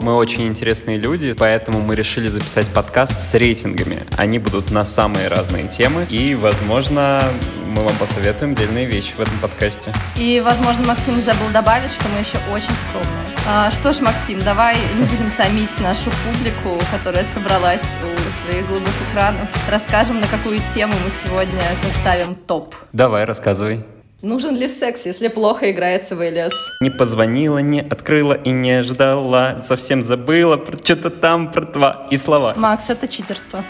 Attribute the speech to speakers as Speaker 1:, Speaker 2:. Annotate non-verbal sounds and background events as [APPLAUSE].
Speaker 1: Мы очень интересные люди, поэтому мы решили записать подкаст с рейтингами. Они будут на самые разные темы, и, возможно, мы вам посоветуем дельные вещи в этом подкасте.
Speaker 2: И, возможно, Максим забыл добавить, что мы еще очень скромные. А, что ж, Максим, давай не будем [LAUGHS] томить нашу публику, которая собралась у своих голубых экранов. Расскажем, на какую тему мы сегодня составим топ.
Speaker 1: Давай, рассказывай.
Speaker 2: Нужен ли секс, если плохо играется в ЛС?
Speaker 1: Не позвонила, не открыла и не ждала, совсем забыла про что-то там, про два и слова.
Speaker 2: Макс, это читерство.